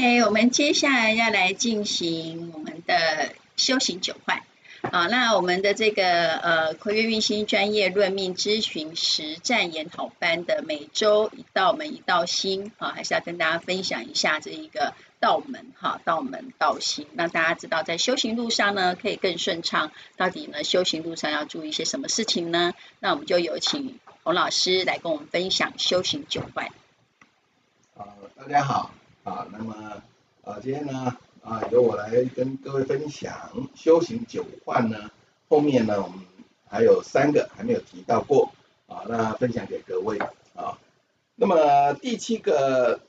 OK，我们接下来要来进行我们的修行九唤。好，那我们的这个呃葵月运星专业论命咨询实战研讨班的每周一道门一道心，好，还是要跟大家分享一下这一个道门哈，道门道心，让大家知道在修行路上呢可以更顺畅。到底呢修行路上要注意一些什么事情呢？那我们就有请洪老师来跟我们分享修行九唤。好，大家好，啊，那么啊今天呢。啊，由我来跟各位分享修行九患呢。后面呢，我们还有三个还没有提到过啊，那分享给各位啊。那么第七个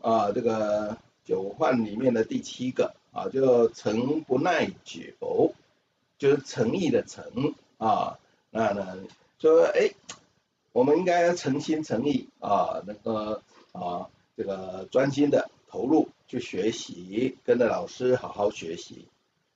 啊，这个九患里面的第七个啊，就诚不耐久，就是诚意的诚啊。那呢，说哎，我们应该诚心诚意啊，那个啊，这个专心的投入。去学习，跟着老师好好学习。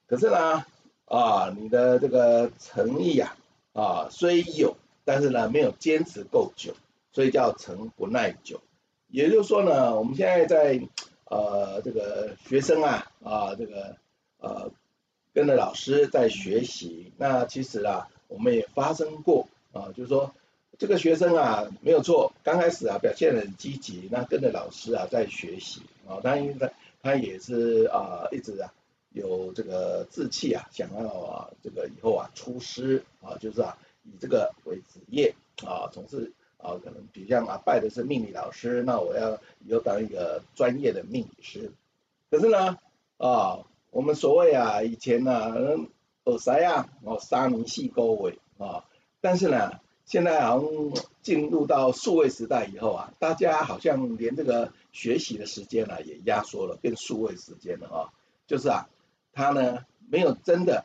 可是呢，啊，你的这个诚意呀，啊，虽有，但是呢，没有坚持够久，所以叫诚不耐久。也就是说呢，我们现在在呃这个学生啊，啊这个呃跟着老师在学习，那其实啊，我们也发生过啊，就是说。这个学生啊，没有错，刚开始啊表现很积极，那跟着老师啊在学习啊，他因为他他也是啊一直啊有这个志气啊，想要啊这个以后啊出师啊，就是啊以这个为职业啊，从事啊可能比如像啊拜的是命理老师，那我要以后当一个专业的命理师。可是呢啊，我们所谓啊以前呢耳塞啊哦沙尼细沟尾啊，但是呢。现在好像进入到数位时代以后啊，大家好像连这个学习的时间呢、啊、也压缩了，变数位时间了啊。就是啊，他呢没有真的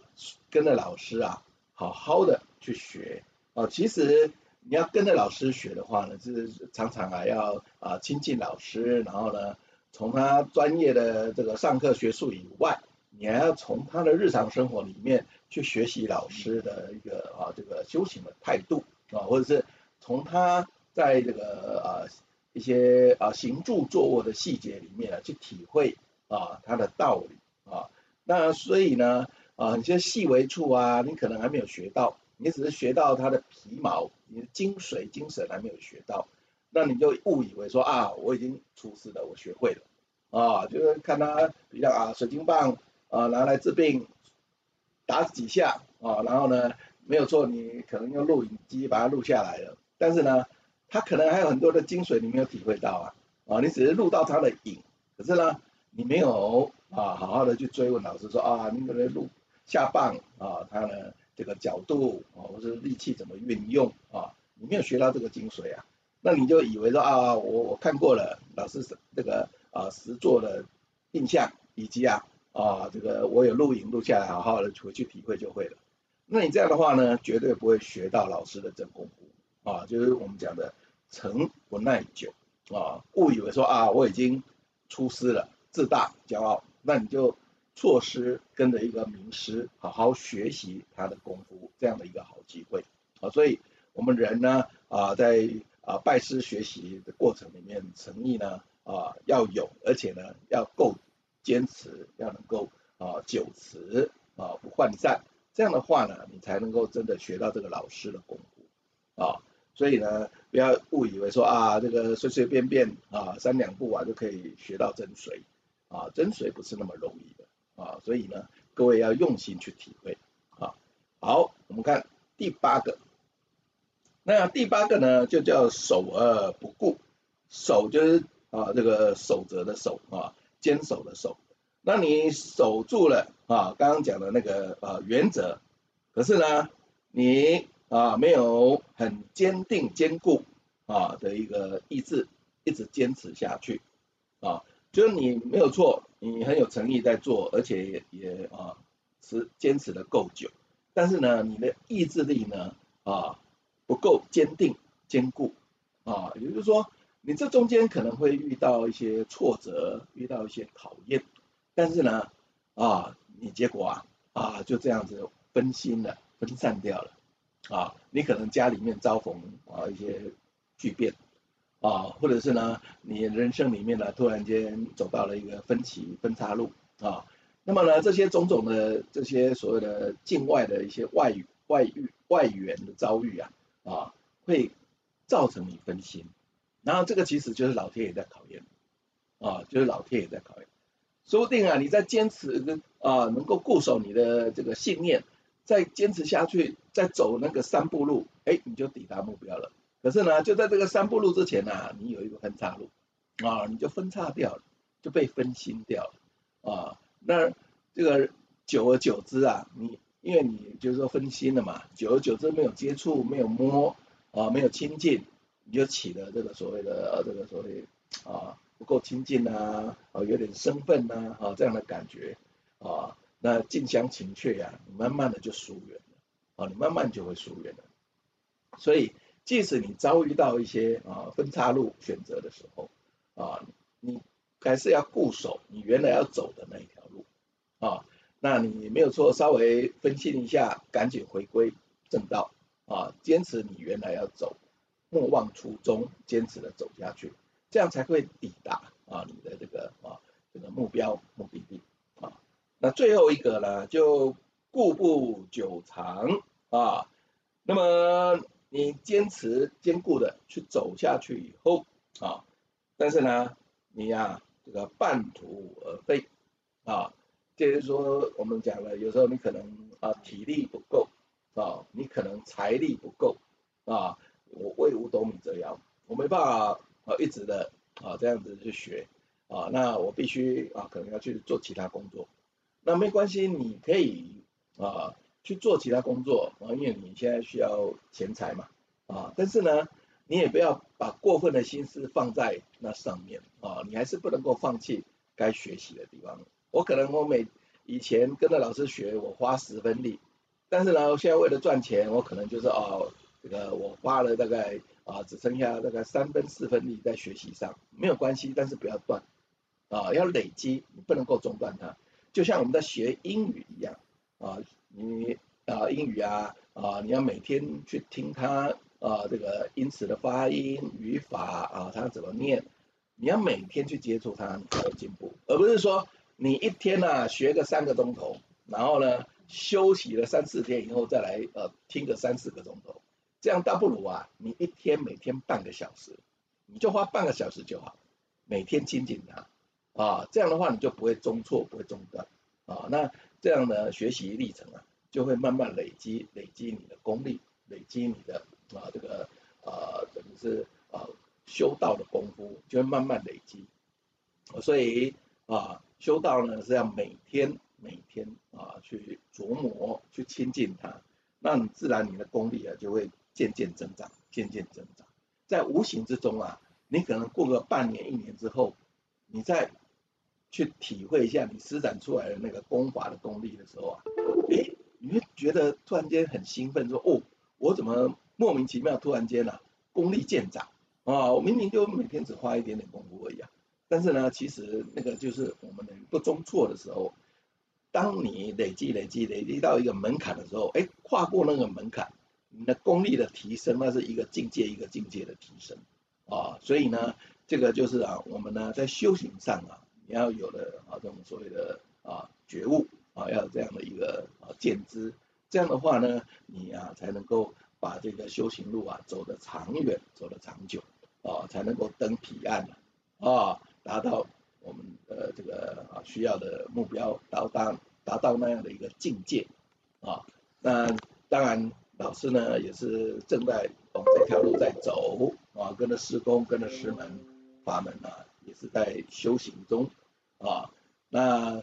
跟着老师啊好好的去学啊。其实你要跟着老师学的话呢，就是常常啊要啊亲近老师，然后呢从他专业的这个上课学术以外，你还要从他的日常生活里面去学习老师的一个啊这个修行的态度。啊，或者是从他在这个啊一些啊行住坐卧的细节里面啊去体会啊他的道理啊，那所以呢啊一些细微处啊你可能还没有学到，你只是学到他的皮毛，你的精髓精神还没有学到，那你就误以为说啊我已经出师了，我学会了啊，就是看他比较啊水晶棒啊拿来治病，打几下啊，然后呢。没有错，你可能用录影机把它录下来了，但是呢，他可能还有很多的精髓你没有体会到啊，啊，你只是录到他的影，可是呢，你没有啊好好的去追问老师说啊，你可能录下棒啊，他的这个角度啊，或者力气怎么运用啊，你没有学到这个精髓啊，那你就以为说啊，我我看过了，老师这个啊实作的印象，以及啊啊这个我有录影录下来，好好的回去体会就会了。那你这样的话呢，绝对不会学到老师的真功夫。啊，就是我们讲的诚不耐久。啊，误以为说啊我已经出师了，自大骄傲，那你就错失跟着一个名师好好学习他的功夫这样的一个好机会。啊，所以我们人呢啊在啊拜师学习的过程里面，诚意呢啊要有，而且呢要够坚持，要能够啊久持啊不涣散。这样的话呢，你才能够真的学到这个老师的功夫啊。所以呢，不要误以为说啊，这个随随便便啊，三两步啊就可以学到真髓啊，真髓不是那么容易的啊。所以呢，各位要用心去体会啊。好，我们看第八个，那第八个呢，就叫守而不固，守就是啊这个守则的守啊，坚守的守。那你守住了啊，刚刚讲的那个呃原则，可是呢，你啊没有很坚定坚固啊的一个意志，一直坚持下去啊，就是你没有错，你很有诚意在做，而且也也啊持坚持的够久，但是呢，你的意志力呢啊不够坚定坚固啊，也就是说，你这中间可能会遇到一些挫折，遇到一些考验。但是呢，啊，你结果啊，啊，就这样子分心了，分散掉了，啊，你可能家里面遭逢啊一些巨变，啊，或者是呢，你人生里面呢突然间走到了一个分歧分岔路啊，那么呢，这些种种的这些所谓的境外的一些外语外遇外援的遭遇啊啊，会造成你分心，然后这个其实就是老天爷在考验，啊，就是老天爷在考验，说不定啊，你在坚持跟啊能够固守你的这个信念，再坚持下去，再走那个三步路，哎，你就抵达目标了。可是呢，就在这个三步路之前呢、啊，你有一个分岔路，啊，你就分岔掉了，就被分心掉了，啊，那这个久而久之啊，你因为你就是说分心了嘛，久而久之没有接触，没有摸，啊，没有亲近，你就起了这个所谓的这个所谓啊不够亲近啊，啊有点生分呐，啊这样的感觉，啊，那近乡情怯呀、慢慢的就疏远了，啊，你慢慢就会疏远了，所以。即使你遭遇到一些啊分岔路选择的时候啊，你还是要固守你原来要走的那一条路啊。那你没有错，稍微分心一下，赶紧回归正道啊，坚持你原来要走，莫忘初衷，坚持的走下去，这样才会抵达啊你的这个啊这个目标目的地啊。那最后一个呢，就固步久长啊，那么。你坚持坚固的去走下去以后啊，但是呢，你呀、啊、这个半途而废啊，就是说我们讲了，有时候你可能啊体力不够啊，你可能财力不够啊，我为五斗米折腰，我没办法啊一直的啊这样子去学啊，那我必须啊可能要去做其他工作，那没关系，你可以啊。去做其他工作啊，因为你现在需要钱财嘛啊，但是呢，你也不要把过分的心思放在那上面啊，你还是不能够放弃该学习的地方。我可能我每以前跟着老师学，我花十分力，但是呢，现在为了赚钱，我可能就是哦，这个我花了大概啊，只剩下大概三分四分力在学习上，没有关系，但是不要断啊，要累积，不能够中断它，就像我们在学英语一样啊。你啊英语啊啊你要每天去听它啊这个音词的发音语法啊它怎么念，你要每天去接触它，你才有进步，而不是说你一天呐、啊、学个三个钟头，然后呢休息了三四天以后再来呃听个三四个钟头，这样倒不如啊你一天每天半个小时，你就花半个小时就好，每天亲近它啊这样的话你就不会中错不会中断啊那。这样的学习历程啊，就会慢慢累积，累积你的功力，累积你的啊这个啊等于是啊修道的功夫，就会慢慢累积。所以啊修道呢是要每天每天啊去琢磨，去亲近它，那你自然你的功力啊就会渐渐增长，渐渐增长。在无形之中啊，你可能过个半年一年之后，你在。去体会一下你施展出来的那个功法的功力的时候啊，诶，你会觉得突然间很兴奋，说哦，我怎么莫名其妙突然间啊功力渐长啊？我明明就每天只花一点点功夫而已啊，但是呢，其实那个就是我们的不中错的时候，当你累积累积累积到一个门槛的时候，诶，跨过那个门槛，你的功力的提升，那是一个境界一个境界的提升啊，所以呢，这个就是啊，我们呢在修行上啊。你要有的啊，这种所谓的啊觉悟啊，要有这样的一个啊见知，这样的话呢，你啊才能够把这个修行路啊走得长远，走得长久啊，才能够登彼岸啊，达到我们的这个啊需要的目标，达到达到那样的一个境界啊。那当然，老师呢也是正在往这条路在走啊，跟着师公，跟着师门法门啊。也是在修行中啊，那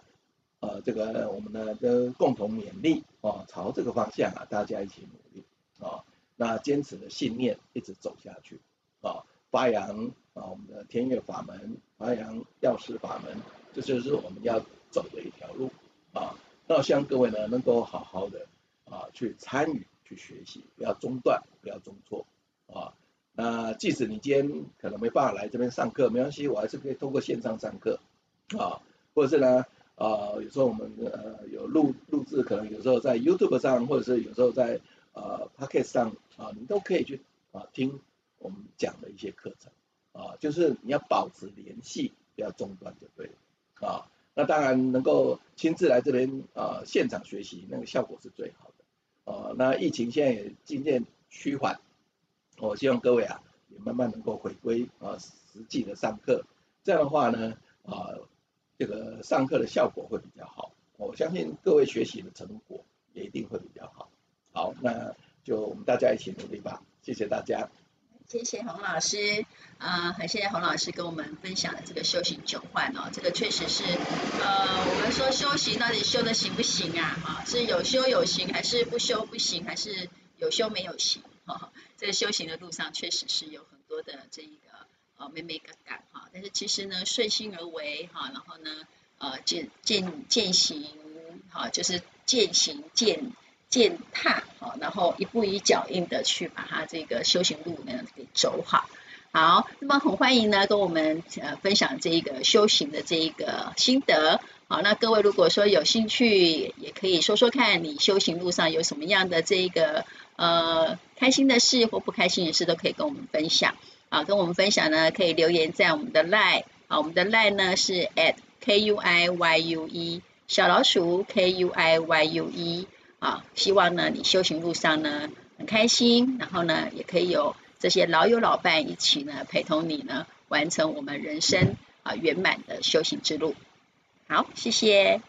呃这个我们呢都共同勉励啊，朝这个方向啊，大家一起努力啊，那坚持的信念一直走下去啊，发扬啊我们的天乐法门，发扬药师法门，这就是我们要走的一条路啊。那我希望各位呢能够好好的啊去参与去学习，不要中断，不要中错啊。那即使你今天可能没办法来这边上课，没关系，我还是可以通过线上上课啊，或者是呢，呃，有时候我们呃有录录制，可能有时候在 YouTube 上，或者是有时候在呃 Podcast 上啊，你都可以去啊听我们讲的一些课程啊，就是你要保持联系，不要中断就对了啊。那当然能够亲自来这边啊现场学习，那个效果是最好的哦。那疫情现在也渐渐趋缓，我希望各位啊也慢慢能够回归啊实际的上课，这样的话呢啊这个上课的效果会比较好。我相信各位学习的成果也一定会比较好。好，那就我们大家一起努力吧。谢谢大家。谢谢洪老师，啊、呃，很谢谢洪老师跟我们分享的这个修行九唤哦，这个确实是，呃，我们说修行到底修的行不行啊？啊，是有修有行，还是不修不行，还是有修没有行？哈、哦，这个修行的路上确实是有很多的这一个呃眉眉角角哈，但是其实呢，顺心而为哈，然后呢，呃，渐渐渐行，哈，就是渐行渐。践踏，好，然后一步一脚印的去把它这个修行路呢给走好。好，那么很欢迎呢跟我们呃分享这一个修行的这一个心得。好，那各位如果说有兴趣，也可以说说看你修行路上有什么样的这一个呃开心的事或不开心的事，都可以跟我们分享。啊，跟我们分享呢，可以留言在我们的 line，啊，我们的 line 呢是 at k u i y u e 小老鼠 k u i y u e。啊，希望呢你修行路上呢很开心，然后呢也可以有这些老友老伴一起呢陪同你呢完成我们人生啊圆满的修行之路。好，谢谢。